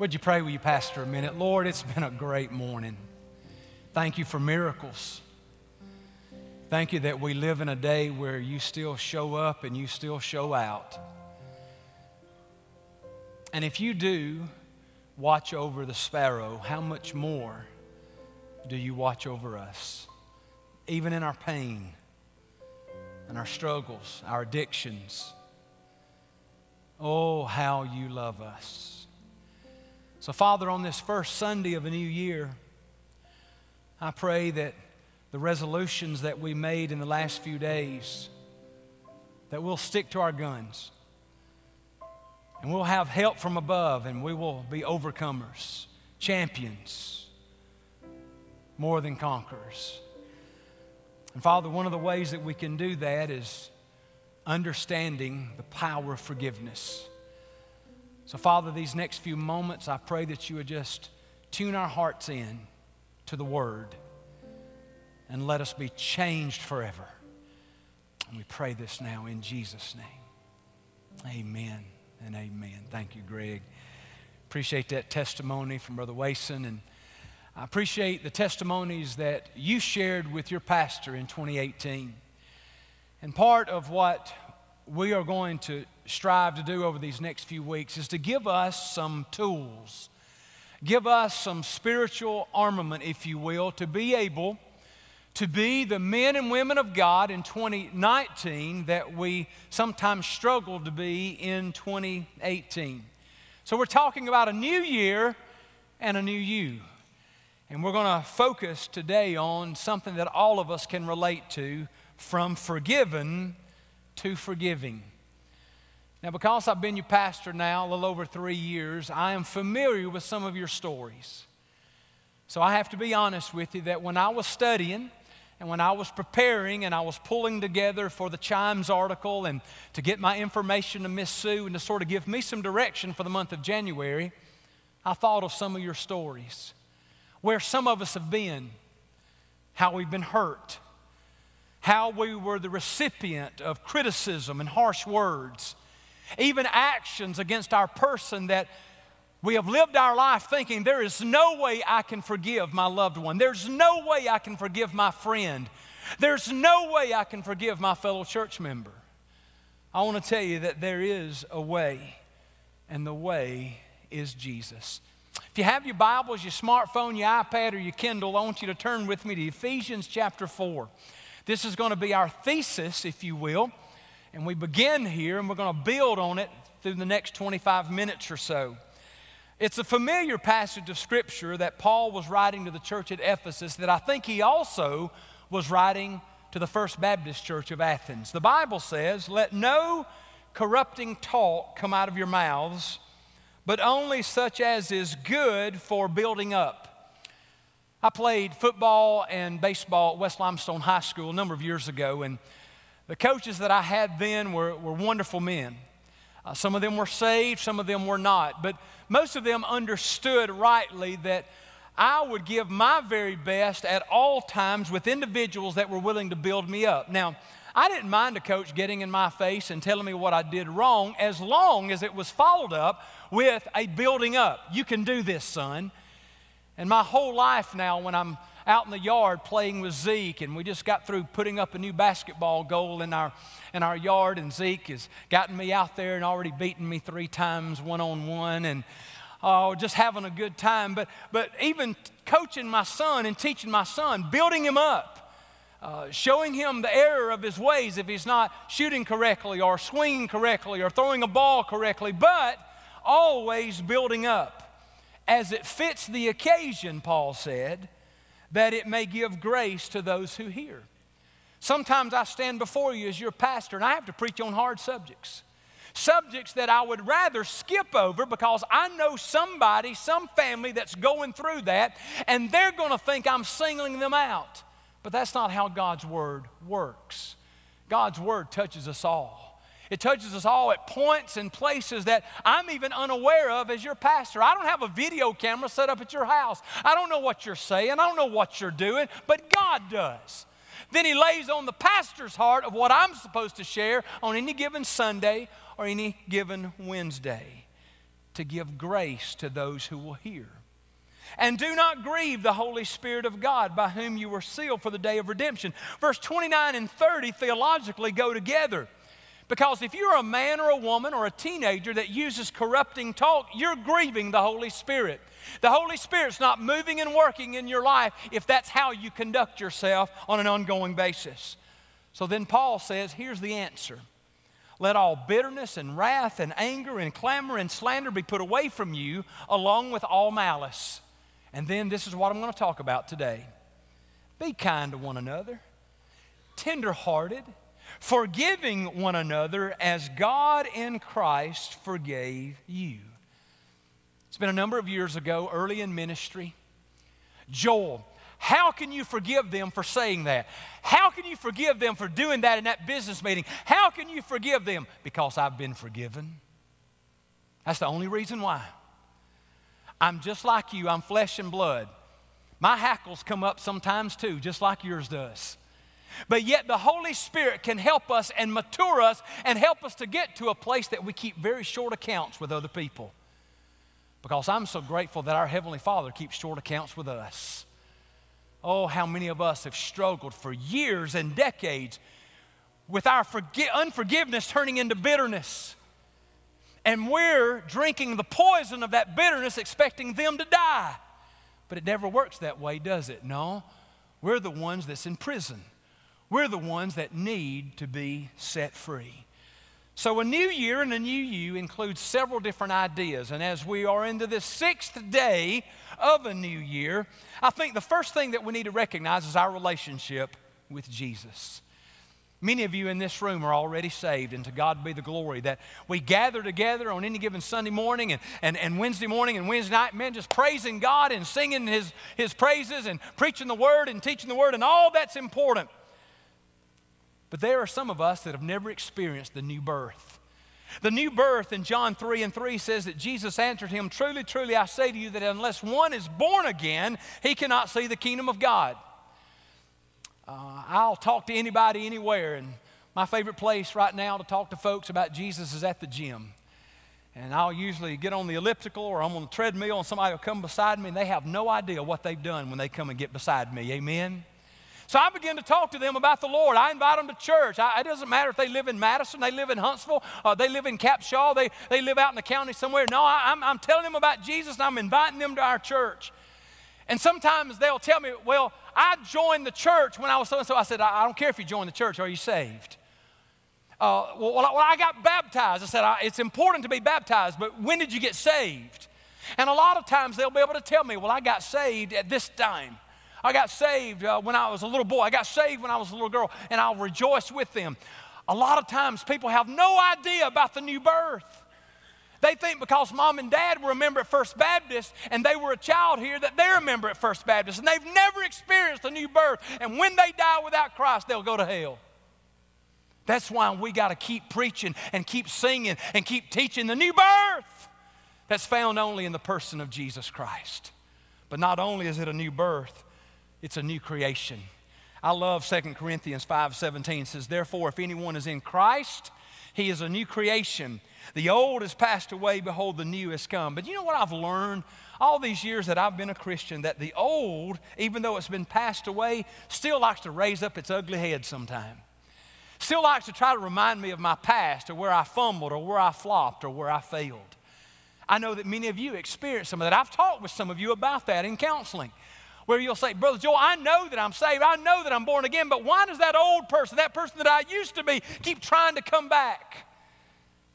Would you pray with you, Pastor, a minute? Lord, it's been a great morning. Thank you for miracles. Thank you that we live in a day where you still show up and you still show out. And if you do watch over the sparrow, how much more do you watch over us? Even in our pain and our struggles, our addictions. Oh, how you love us. So, Father, on this first Sunday of a new year, I pray that the resolutions that we made in the last few days, that we'll stick to our guns and we'll have help from above and we will be overcomers, champions, more than conquerors. And Father, one of the ways that we can do that is understanding the power of forgiveness. So, Father, these next few moments, I pray that you would just tune our hearts in to the Word and let us be changed forever. And we pray this now in Jesus' name. Amen and amen. Thank you, Greg. Appreciate that testimony from Brother Wason, and I appreciate the testimonies that you shared with your pastor in 2018. And part of what we are going to strive to do over these next few weeks is to give us some tools, give us some spiritual armament, if you will, to be able to be the men and women of God in 2019 that we sometimes struggled to be in 2018. So we're talking about a new year and a new you. And we're going to focus today on something that all of us can relate to from forgiven to forgiving. Now, because I've been your pastor now a little over three years, I am familiar with some of your stories. So I have to be honest with you that when I was studying and when I was preparing and I was pulling together for the Chimes article and to get my information to Miss Sue and to sort of give me some direction for the month of January, I thought of some of your stories where some of us have been, how we've been hurt, how we were the recipient of criticism and harsh words, even actions against our person that we have lived our life thinking there is no way I can forgive my loved one. There's no way I can forgive my friend. There's no way I can forgive my fellow church member. I want to tell you that there is a way, and the way is Jesus. If you have your Bibles, your smartphone, your iPad, or your Kindle, I want you to turn with me to Ephesians chapter 4. This is going to be our thesis, if you will. And we begin here and we're going to build on it through the next 25 minutes or so. It's a familiar passage of Scripture that Paul was writing to the church at Ephesus that I think he also was writing to the First Baptist Church of Athens. The Bible says, Let no corrupting talk come out of your mouths, but only such as is good for building up I played football and baseball at West Limestone High School a number of years ago, and the coaches that I had then were, were wonderful men. Uh, some of them were saved, some of them were not, but most of them understood rightly that I would give my very best at all times with individuals that were willing to build me up. Now, I didn't mind a coach getting in my face and telling me what I did wrong as long as it was followed up with a building up. You can do this, son. And my whole life now, when I'm out in the yard playing with Zeke, and we just got through putting up a new basketball goal in our, in our yard, and Zeke has gotten me out there and already beaten me three times one on one, and oh, just having a good time. But, but even coaching my son and teaching my son, building him up, uh, showing him the error of his ways if he's not shooting correctly or swinging correctly or throwing a ball correctly, but always building up as it fits the occasion, Paul said, that it may give grace to those who hear. Sometimes I stand before you as your pastor and I have to preach on hard subjects. Subjects that I would rather skip over because I know somebody, some family that's going through that, and they're going to think I'm singling them out. But that's not how God's Word works. God's Word touches us all. It touches us all at points and places that I'm even unaware of as your pastor. I don't have a video camera set up at your house. I don't know what you're saying. I don't know what you're doing, but God does. Then He lays on the pastor's heart of what I'm supposed to share on any given Sunday or any given Wednesday to give grace to those who will hear. And do not grieve the Holy Spirit of God, by whom you were sealed for the day of redemption. Verse 29 and 30 theologically go together. Because if you're a man or a woman or a teenager that uses corrupting talk, you're grieving the Holy Spirit. The Holy Spirit's not moving and working in your life if that's how you conduct yourself on an ongoing basis. So then Paul says, here's the answer. Let all bitterness and wrath and anger and clamor and slander be put away from you, along with all malice. And then this is what I'm going to talk about today. Be kind to one another, tenderhearted forgiving one another as God in Christ forgave you. It's been a number of years ago, early in ministry. Joel, how can you forgive them for saying that? How can you forgive them for doing that in that business meeting? How can you forgive them? Because I've been forgiven. That's the only reason why. I'm just like you, I'm flesh and blood. My hackles come up sometimes too, just like yours does. But yet, the Holy Spirit can help us and mature us and help us to get to a place that we keep very short accounts with other people. Because I'm so grateful that our Heavenly Father keeps short accounts with us. Oh, how many of us have struggled for years and decades with our forgi- unforgiveness turning into bitterness. And we're drinking the poison of that bitterness, expecting them to die. But it never works that way, does it? No. We're the ones that's in prison. We're the ones that need to be set free. So, a new year and a new you includes several different ideas. And as we are into the sixth day of a new year, I think the first thing that we need to recognize is our relationship with Jesus. Many of you in this room are already saved, and to God be the glory that we gather together on any given Sunday morning and, and, and Wednesday morning and Wednesday night, men just praising God and singing his, his praises and preaching the Word and teaching the Word, and all that's important. But there are some of us that have never experienced the new birth. The new birth in John 3 and 3 says that Jesus answered him, Truly, truly, I say to you that unless one is born again, he cannot see the kingdom of God. Uh, I'll talk to anybody anywhere, and my favorite place right now to talk to folks about Jesus is at the gym. And I'll usually get on the elliptical or I'm on the treadmill, and somebody will come beside me, and they have no idea what they've done when they come and get beside me. Amen? So I begin to talk to them about the Lord. I invite them to church. I, it doesn't matter if they live in Madison, they live in Huntsville, uh, they live in Capshaw, they, they live out in the county somewhere. No, I, I'm, I'm telling them about Jesus and I'm inviting them to our church. And sometimes they'll tell me, well, I joined the church when I was so and so. I said, I, I don't care if you joined the church, are you saved? Uh, well, well, I got baptized. I said, it's important to be baptized, but when did you get saved? And a lot of times they'll be able to tell me, well, I got saved at this time. I got saved uh, when I was a little boy. I got saved when I was a little girl, and I'll rejoice with them. A lot of times people have no idea about the new birth. They think because mom and dad were a member at First Baptist and they were a child here that they're a member at First Baptist and they've never experienced a new birth. And when they die without Christ, they'll go to hell. That's why we got to keep preaching and keep singing and keep teaching the new birth that's found only in the person of Jesus Christ. But not only is it a new birth, it's a new creation. I love 2 Corinthians 5:17 says therefore if anyone is in Christ he is a new creation. The old has passed away behold the new has come. But you know what I've learned all these years that I've been a Christian that the old even though it's been passed away still likes to raise up its ugly head sometime. Still likes to try to remind me of my past or where I fumbled or where I flopped or where I failed. I know that many of you experience some of that. I've talked with some of you about that in counseling where you'll say, Brother Joel, I know that I'm saved. I know that I'm born again, but why does that old person, that person that I used to be, keep trying to come back?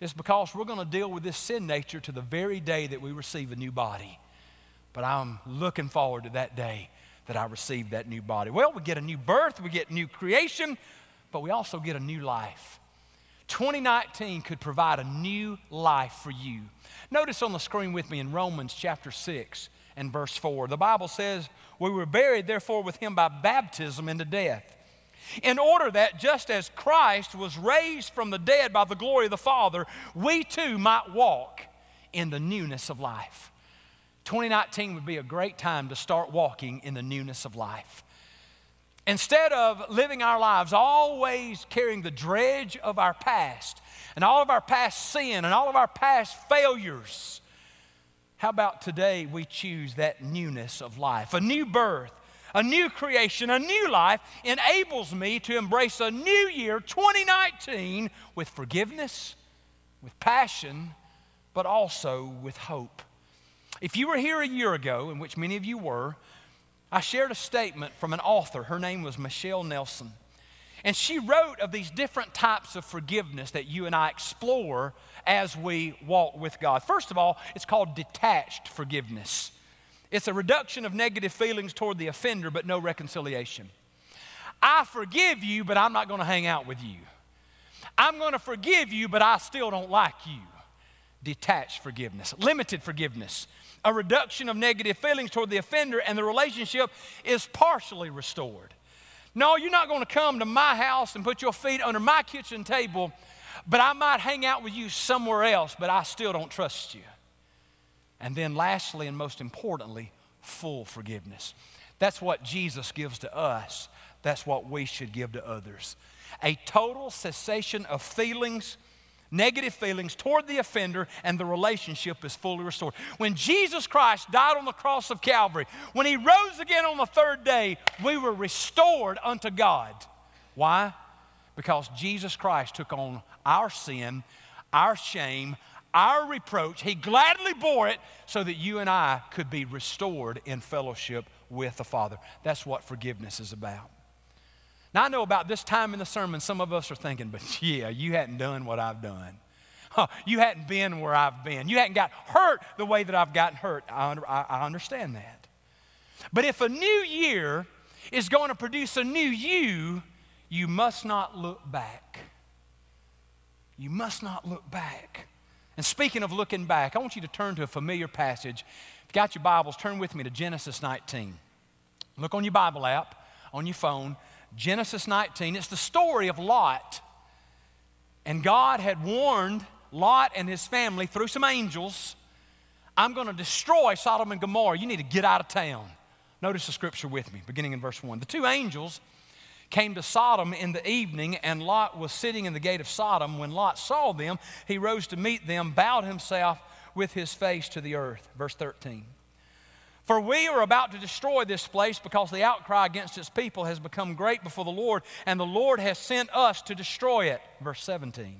It's because we're going to deal with this sin nature to the very day that we receive a new body. But I'm looking forward to that day that I receive that new body. Well, we get a new birth, we get new creation, but we also get a new life. 2019 could provide a new life for you. Notice on the screen with me in Romans chapter 6 and verse 4. The Bible says, We were buried, therefore, with him by baptism into death. In order that just as Christ was raised from the dead by the glory of the Father, we too might walk in the newness of life. 2019 would be a great time to start walking in the newness of life. Instead of living our lives always carrying the dredge of our past and all of our past sin and all of our past failures, How about today we choose that newness of life, a new birth, a new creation, a new life enables me to embrace a new year, 2019, with forgiveness, with passion, but also with hope. If you were here a year ago, in which many of you were, I shared a statement from an author. Her name was Michelle Nelson. And she wrote of these different types of forgiveness that you and I explore as we walk with God. First of all, it's called detached forgiveness. It's a reduction of negative feelings toward the offender, but no reconciliation. I forgive you, but I'm not going to hang out with you. I'm going to forgive you, but I still don't like you. Detached forgiveness, limited forgiveness, a reduction of negative feelings toward the offender, and the relationship is partially restored. No, you're not going to come to my house and put your feet under my kitchen table, but I might hang out with you somewhere else, but I still don't trust you. And then, lastly, and most importantly, full forgiveness. That's what Jesus gives to us. That's what we should give to others. A total cessation of feelings, negative feelings toward the offender, and the relationship is fully restored. When Jesus Christ died on the cross of Calvary, when he rose again on the third day, we were restored unto God. Why? Because Jesus Christ took on our sin, our shame, our reproach. He gladly bore it so that you and I could be restored in fellowship with the Father. That's what forgiveness is about. Now, I know about this time in the sermon, some of us are thinking, but yeah, you hadn't done what I've done. Huh, you hadn't been where I've been. You hadn't got hurt the way that I've gotten hurt. I, I, I understand that. But if a new year is going to produce a new you, you must not look back. You must not look back. And speaking of looking back, I want you to turn to a familiar passage. If you got your Bibles, turn with me to Genesis 19. Look on your Bible app, on your phone, Genesis 19. It's the story of Lot. And God had warned Lot and his family through some angels I'm going to destroy Sodom and Gomorrah. You need to get out of town. Notice the scripture with me, beginning in verse 1. The two angels came to Sodom in the evening, and Lot was sitting in the gate of Sodom. When Lot saw them, he rose to meet them, bowed himself with his face to the earth. Verse 13. For we are about to destroy this place because the outcry against its people has become great before the Lord, and the Lord has sent us to destroy it. Verse 17.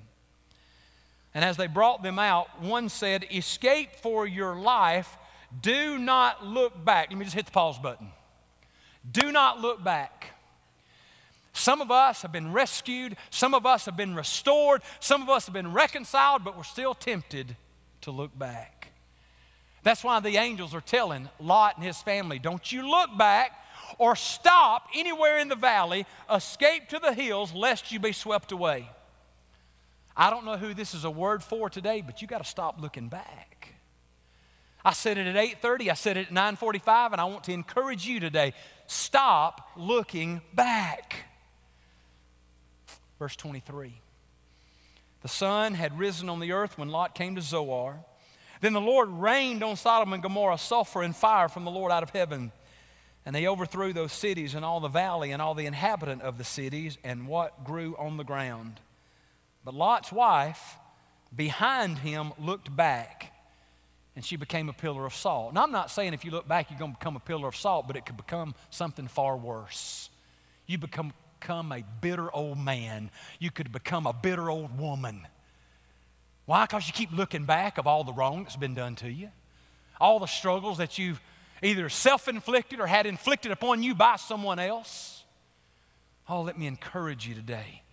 And as they brought them out, one said, Escape for your life. Do not look back. Let me just hit the pause button. Do not look back. Some of us have been rescued, some of us have been restored, some of us have been reconciled, but we're still tempted to look back. That's why the angels are telling Lot and his family don't you look back or stop anywhere in the valley, escape to the hills, lest you be swept away. I don't know who this is a word for today, but you got to stop looking back. I said it at 8:30, I said it at 9:45 and I want to encourage you today. Stop looking back. Verse 23. The sun had risen on the earth when Lot came to Zoar. Then the Lord rained on Sodom and Gomorrah sulfur and fire from the Lord out of heaven. And they overthrew those cities and all the valley and all the inhabitant of the cities and what grew on the ground. But Lot's wife, behind him, looked back and she became a pillar of salt. Now, I'm not saying if you look back, you're going to become a pillar of salt, but it could become something far worse. You become become a bitter old man. You could become a bitter old woman. Why? Because you keep looking back of all the wrong that's been done to you, all the struggles that you've either self inflicted or had inflicted upon you by someone else. Oh, let me encourage you today.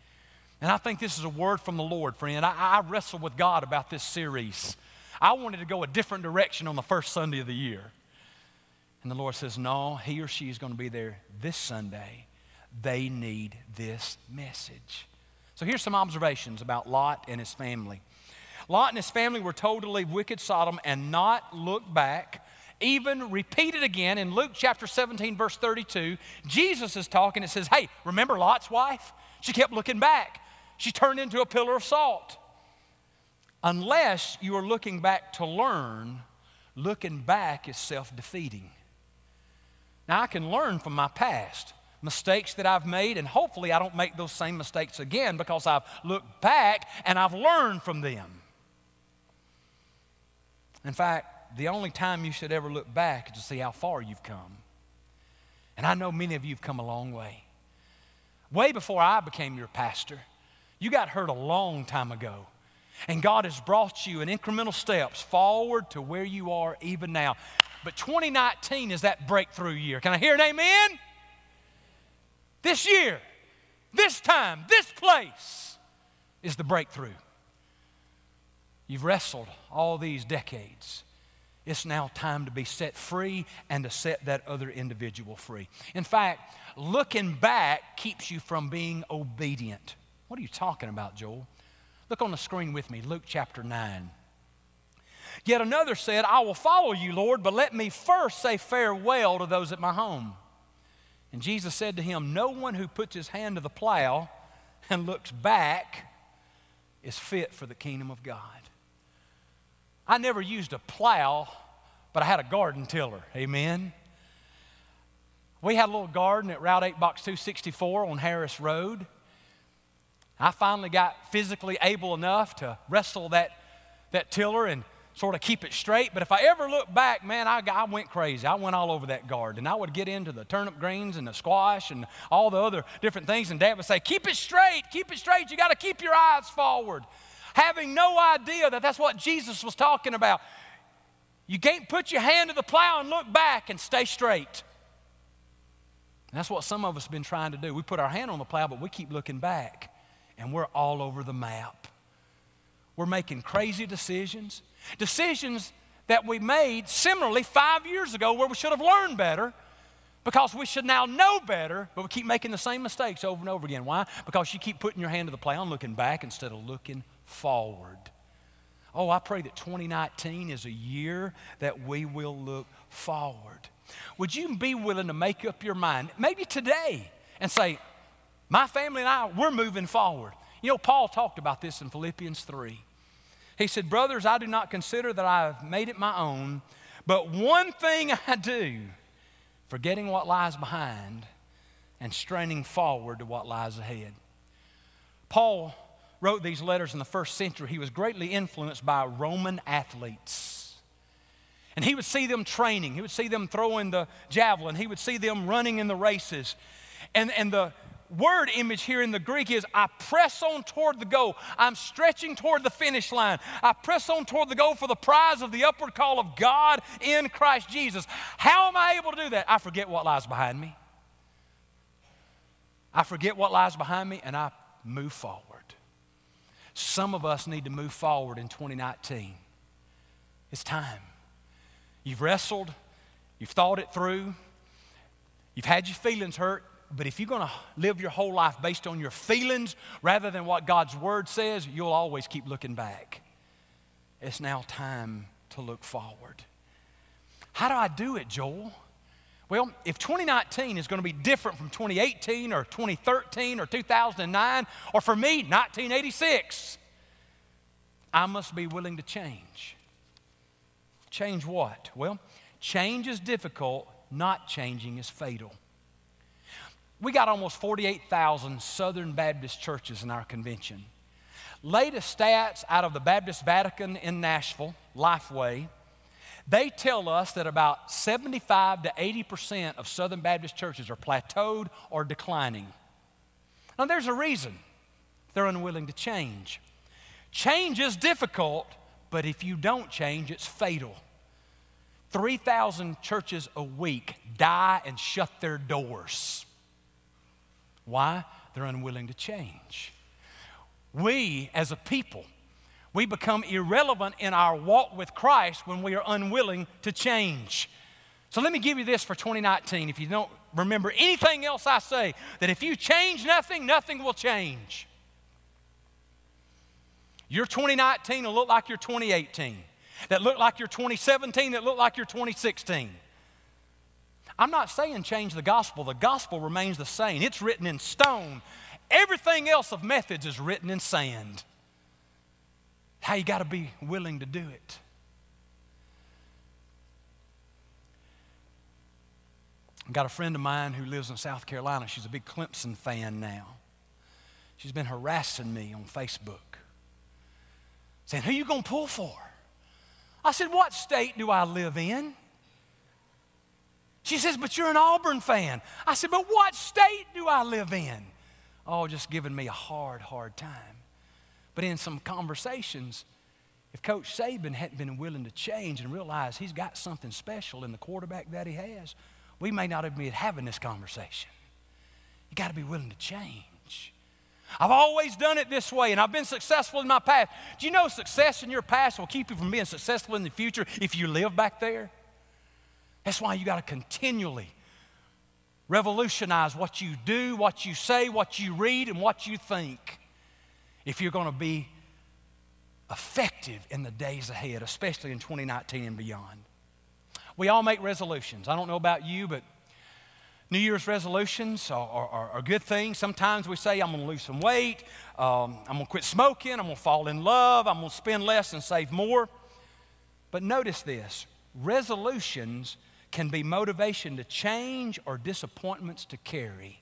And I think this is a word from the Lord, friend. I, I wrestled with God about this series. I wanted to go a different direction on the first Sunday of the year. And the Lord says, No, he or she is going to be there this Sunday they need this message. So here's some observations about Lot and his family. Lot and his family were told to leave wicked Sodom and not look back. Even repeated again in Luke chapter 17, verse 32. Jesus is talking. It says, Hey, remember Lot's wife? She kept looking back. She turned into a pillar of salt. Unless you are looking back to learn, looking back is self defeating. Now, I can learn from my past mistakes that I've made, and hopefully I don't make those same mistakes again because I've looked back and I've learned from them. In fact, the only time you should ever look back is to see how far you've come. And I know many of you have come a long way. Way before I became your pastor, you got hurt a long time ago. And God has brought you in incremental steps forward to where you are even now. But 2019 is that breakthrough year. Can I hear an amen? This year, this time, this place is the breakthrough. You've wrestled all these decades. It's now time to be set free and to set that other individual free. In fact, looking back keeps you from being obedient. What are you talking about, Joel? Look on the screen with me, Luke chapter 9. Yet another said, I will follow you, Lord, but let me first say farewell to those at my home. And Jesus said to him, No one who puts his hand to the plow and looks back is fit for the kingdom of God. I never used a plow, but I had a garden tiller. Amen. We had a little garden at Route 8, Box 264 on Harris Road. I finally got physically able enough to wrestle that, that tiller and sort of keep it straight. But if I ever look back, man, I, I went crazy. I went all over that garden. And I would get into the turnip greens and the squash and all the other different things. And Dad would say, Keep it straight, keep it straight. You got to keep your eyes forward. Having no idea that that's what Jesus was talking about. You can't put your hand to the plow and look back and stay straight. And that's what some of us have been trying to do. We put our hand on the plow, but we keep looking back, and we're all over the map. We're making crazy decisions. Decisions that we made similarly five years ago where we should have learned better because we should now know better, but we keep making the same mistakes over and over again. Why? Because you keep putting your hand to the plow and looking back instead of looking forward. Oh, I pray that 2019 is a year that we will look forward. Would you be willing to make up your mind, maybe today, and say, My family and I, we're moving forward? You know, Paul talked about this in Philippians 3. He said, Brothers, I do not consider that I have made it my own, but one thing I do, forgetting what lies behind and straining forward to what lies ahead. Paul wrote these letters in the first century. He was greatly influenced by Roman athletes. And he would see them training, he would see them throwing the javelin, he would see them running in the races. And, and the, word image here in the Greek is I press on toward the goal. I'm stretching toward the finish line. I press on toward the goal for the prize of the upward call of God in Christ Jesus. How am I able to do that? I forget what lies behind me. I forget what lies behind me and I move forward. Some of us need to move forward in 2019. It's time. You've wrestled, you've thought it through, you've had your feelings hurt, but if you're going to live your whole life based on your feelings rather than what God's word says, you'll always keep looking back. It's now time to look forward. How do I do it, Joel? Well, if 2019 is going to be different from 2018 or 2013 or 2009, or for me, 1986, I must be willing to change. Change what? Well, change is difficult, not changing is fatal we got almost 48,000 Southern Baptist churches in our convention. Latest stats out of the Baptist Vatican in Nashville, Lifeway, they tell us that about 75 to 80% of Southern Baptist churches are plateaued or declining. Now, there's a reason they're unwilling to change. Change is difficult, but if you don't change, it's fatal. 3,000 churches a week die and shut their doors why? They're unwilling to change. We, as a people, we become irrelevant in our walk with Christ when we are unwilling to change. So let me give you this for 2019. If you don't remember anything else I say, that if you change nothing, nothing will change. Your 2019 will look like your 2018, that look like your 2017, that look like your 2016. I'm not saying change the gospel, the gospel remains the same. It's written in stone. Everything else of methods is written in sand. How you got to be willing to do it. I've got a friend of mine who lives in South Carolina. She's a big Clemson fan now. She's been harassing me on Facebook, saying, Who you going to pull for? I said, What state do I live in? She says, But you're an Auburn fan. I said, But what state do I live in? Oh, just giving me a hard, hard time. But in some conversations, if Coach Saban hadn't been willing to change and realize he's got something special in the quarterback that he has, we may not have been having this conversation. You got to be willing to change. I've always done it this way and I've been successful in my past. Do you know success in your past will keep you from being successful in the future if you live back there? That's why you got to continually revolutionize what you do, what you say, what you read, and what you think if you're going to be effective in the days ahead, especially in 2019 and beyond. We all make resolutions. I don't know about you, but New Year's resolutions are, are, are good things. Sometimes we say, I'm going to lose some weight, um, I'm going to quit smoking, I'm going to fall in love, I'm going to spend less and save more. But notice this resolutions can be motivation to change or disappointments to carry.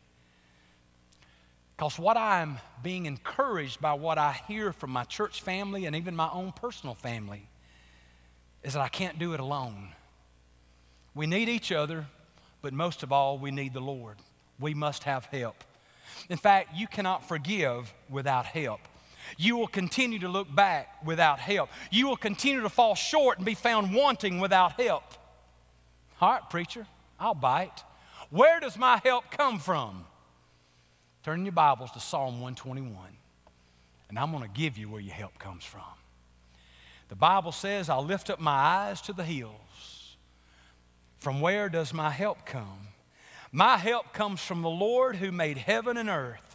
Because what I'm being encouraged by what I hear from my church family and even my own personal family is that I can't do it alone. We need each other, but most of all, we need the Lord. We must have help. In fact, you cannot forgive without help. You will continue to look back without help. You will continue to fall short and be found wanting without help. All right, preacher, I'll bite. Where does my help come from? Turn your Bibles to Psalm 121, and I'm going to give you where your help comes from. The Bible says, I'll lift up my eyes to the hills. From where does my help come? My help comes from the Lord who made heaven and earth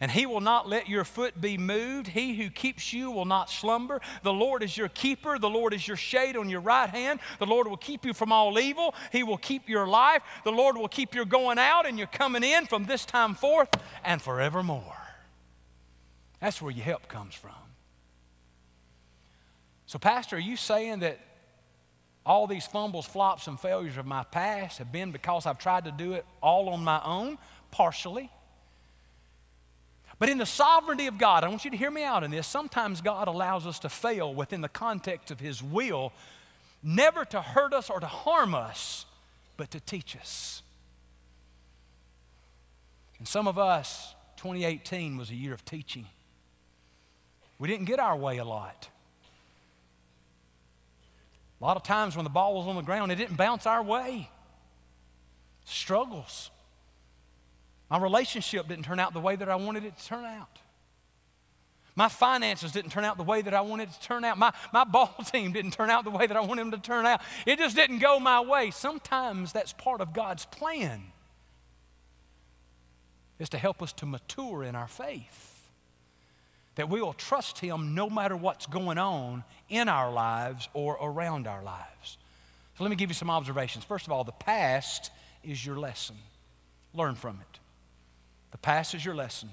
and he will not let your foot be moved. He who keeps you will not slumber. The Lord is your keeper. The Lord is your shade on your right hand. The Lord will keep you from all evil. He will keep your life. The Lord will keep your going out and your coming in from this time forth and forevermore. That's where your help comes from. So, Pastor, are you saying that all these fumbles, flops, and failures of my past have been because I've tried to do it all on my own? Partially. But in the sovereignty of God, I want you to hear me out in this. Sometimes God allows us to fail within the context of His will, never to hurt us or to harm us, but to teach us. And some of us, 2018 was a year of teaching. We didn't get our way a lot. A lot of times when the ball was on the ground, it didn't bounce our way. Struggles. My relationship didn't turn out the way that I wanted it to turn out. My finances didn't turn out the way that I wanted it to turn out. My, my ball team didn't turn out the way that I wanted them to turn out. It just didn't go my way. Sometimes that's part of God's plan, is to help us to mature in our faith. That we will trust Him no matter what's going on in our lives or around our lives. So let me give you some observations. First of all, the past is your lesson. Learn from it. The past is your lesson,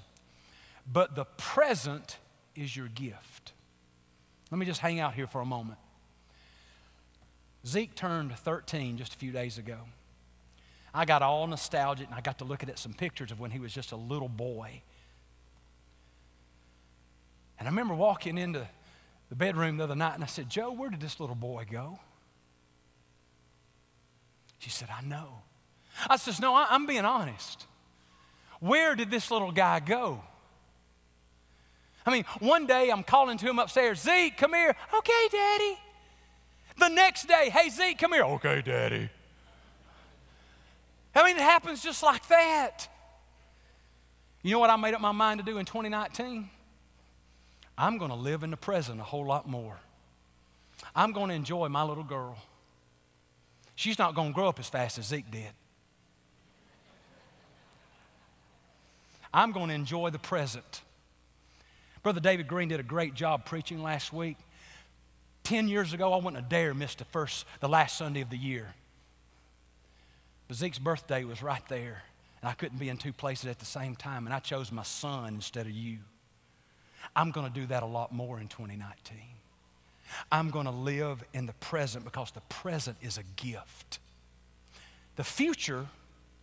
but the present is your gift. Let me just hang out here for a moment. Zeke turned 13 just a few days ago. I got all nostalgic and I got to looking at some pictures of when he was just a little boy. And I remember walking into the bedroom the other night and I said, Joe, where did this little boy go? She said, I know. I says, No, I'm being honest. Where did this little guy go? I mean, one day I'm calling to him upstairs, Zeke, come here. Okay, Daddy. The next day, hey, Zeke, come here. Okay, Daddy. I mean, it happens just like that. You know what I made up my mind to do in 2019? I'm going to live in the present a whole lot more. I'm going to enjoy my little girl. She's not going to grow up as fast as Zeke did. I'm going to enjoy the present. Brother David Green did a great job preaching last week. Ten years ago, I wouldn't have dare miss the first, the last Sunday of the year. But Zeke's birthday was right there, and I couldn't be in two places at the same time, and I chose my son instead of you. I'm going to do that a lot more in 2019. I'm going to live in the present because the present is a gift. The future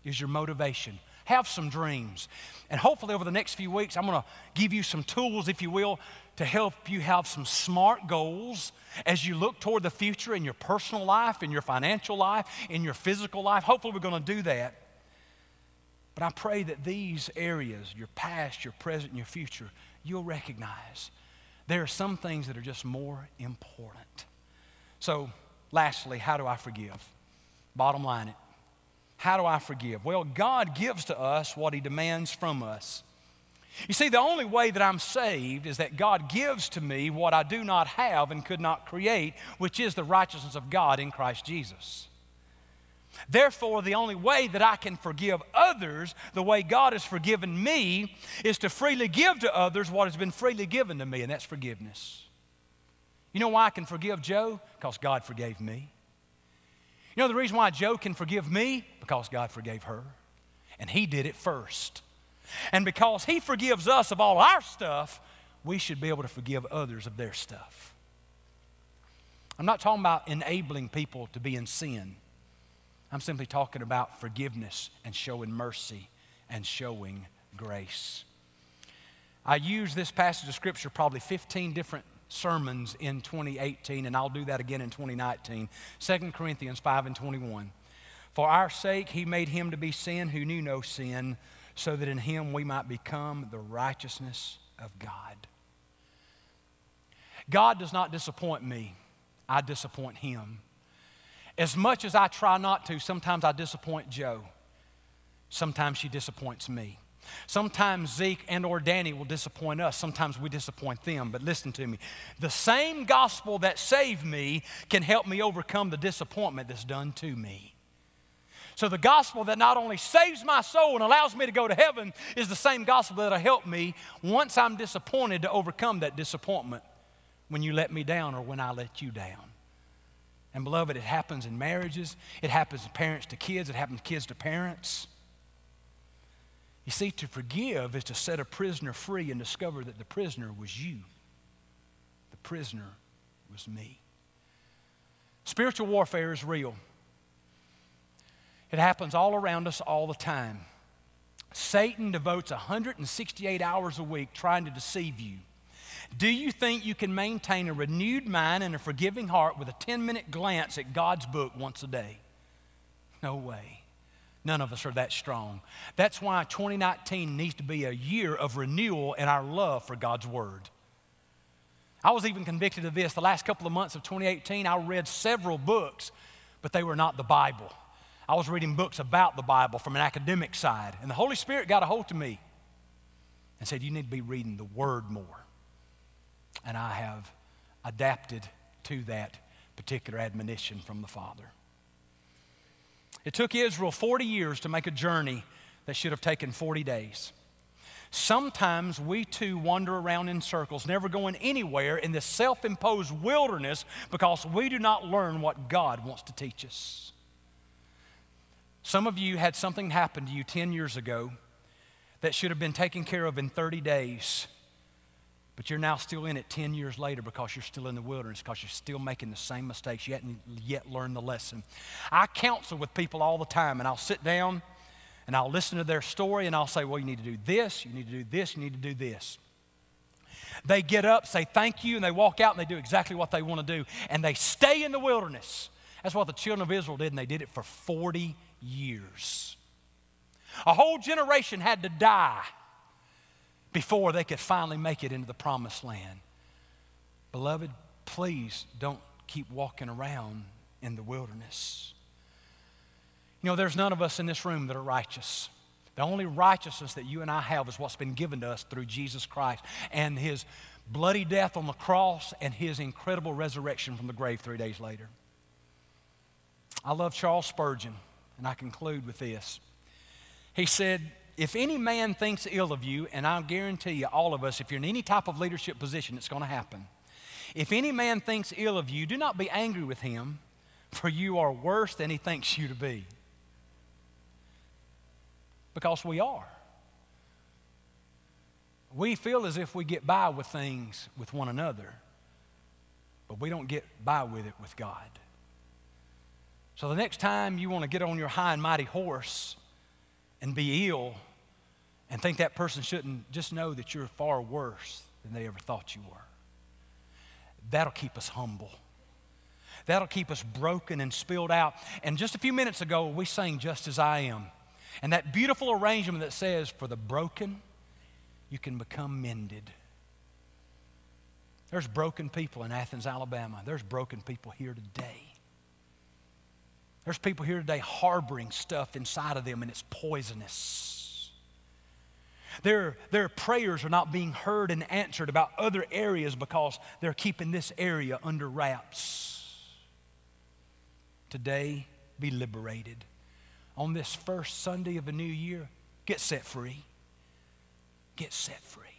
is your motivation have some dreams. And hopefully, over the next few weeks, I'm going to give you some tools, if you will, to help you have some smart goals as you look toward the future in your personal life, in your financial life, in your physical life. Hopefully, we're going to do that. But I pray that these areas, your past, your present, and your future, you'll recognize there are some things that are just more important. So, lastly, how do I forgive? Bottom line it. How do I forgive? Well, God gives to us what He demands from us. You see, the only way that I'm saved is that God gives to me what I do not have and could not create, which is the righteousness of God in Christ Jesus. Therefore, the only way that I can forgive others the way God has forgiven me is to freely give to others what has been freely given to me, and that's forgiveness. You know why I can forgive Joe? Because God forgave me. You know the reason why Joe can forgive me? Because God forgave her. And He did it first. And because He forgives us of all our stuff, we should be able to forgive others of their stuff. I'm not talking about enabling people to be in sin. I'm simply talking about forgiveness and showing mercy and showing grace. I use this passage of Scripture probably 15 different sermons in 2018, and I'll do that again in 2019. 2 Corinthians 5 and 21. For our sake, he made him to be sin who knew no sin, so that in him we might become the righteousness of God. God does not disappoint me, I disappoint him. As much as I try not to, sometimes I disappoint Joe. Sometimes she disappoints me. Sometimes Zeke and or Danny will disappoint us. Sometimes we disappoint them. But listen to me. The same gospel that saved me can help me overcome the disappointment that's done to me. So the gospel that not only saves my soul and allows me to go to heaven is the same gospel that'll help me once I'm disappointed to overcome that disappointment when you let me down or when I let you down. And beloved, it happens in marriages, it happens in parents to kids, it happens kids to parents. You see, to forgive is to set a prisoner free and discover that the prisoner was you. The prisoner was me. Spiritual warfare is real. It happens all around us all the time. Satan devotes 168 hours a week trying to deceive you. Do you think you can maintain a renewed mind and a forgiving heart with a 10 minute glance at God's book once a day? No way. None of us are that strong. That's why 2019 needs to be a year of renewal in our love for God's Word. I was even convicted of this. The last couple of months of 2018, I read several books, but they were not the Bible. I was reading books about the Bible from an academic side, and the Holy Spirit got a hold of me and said, You need to be reading the Word more and I have adapted to that particular admonition from the Father. It took Israel 40 years to make a journey that should have taken 40 days. Sometimes we too wander around in circles, never going anywhere in this self imposed wilderness because we do not learn what God wants to teach us. Some of you had something happen to you 10 years ago that should have been taken care of in 30 days. But you're now still in it 10 years later because you're still in the wilderness, because you're still making the same mistakes. You haven't yet learned the lesson. I counsel with people all the time, and I'll sit down and I'll listen to their story and I'll say, Well, you need to do this, you need to do this, you need to do this. They get up, say thank you, and they walk out and they do exactly what they want to do. And they stay in the wilderness. That's what the children of Israel did, and they did it for 40 years. A whole generation had to die before they could finally make it into the promised land. Beloved, please don't keep walking around in the wilderness. You know, there's none of us in this room that are righteous. The only righteousness that you and I have is what's been given to us through Jesus Christ and his bloody death on the cross and his incredible resurrection from the grave three days later. I love Charles Spurgeon, and I conclude with this. He said, if any man thinks ill of you, and I'll guarantee you, all of us, if you're in any type of leadership position, it's going to happen. If any man thinks ill of you, do not be angry with him, for you are worse than he thinks you to be. Because we are. We feel as if we get by with things with one another, but we don't get by with it with God. So the next time you want to get on your high and mighty horse and be ill and think that person shouldn't, just know that you're far worse than they ever thought you were. That'll keep us humble. That'll keep us broken and spilled out. And just a few minutes ago, we sang Just As I Am. And that beautiful arrangement that says, For the broken, you can become mended. There's broken people in Athens, Alabama. There's broken people here today. There's people here today harboring stuff inside of them and it's poisonous. Their, their prayers are not being heard and answered about other areas because they're keeping this area under wraps. Today, be liberated. On this first Sunday of a new year, get set free. Get set free.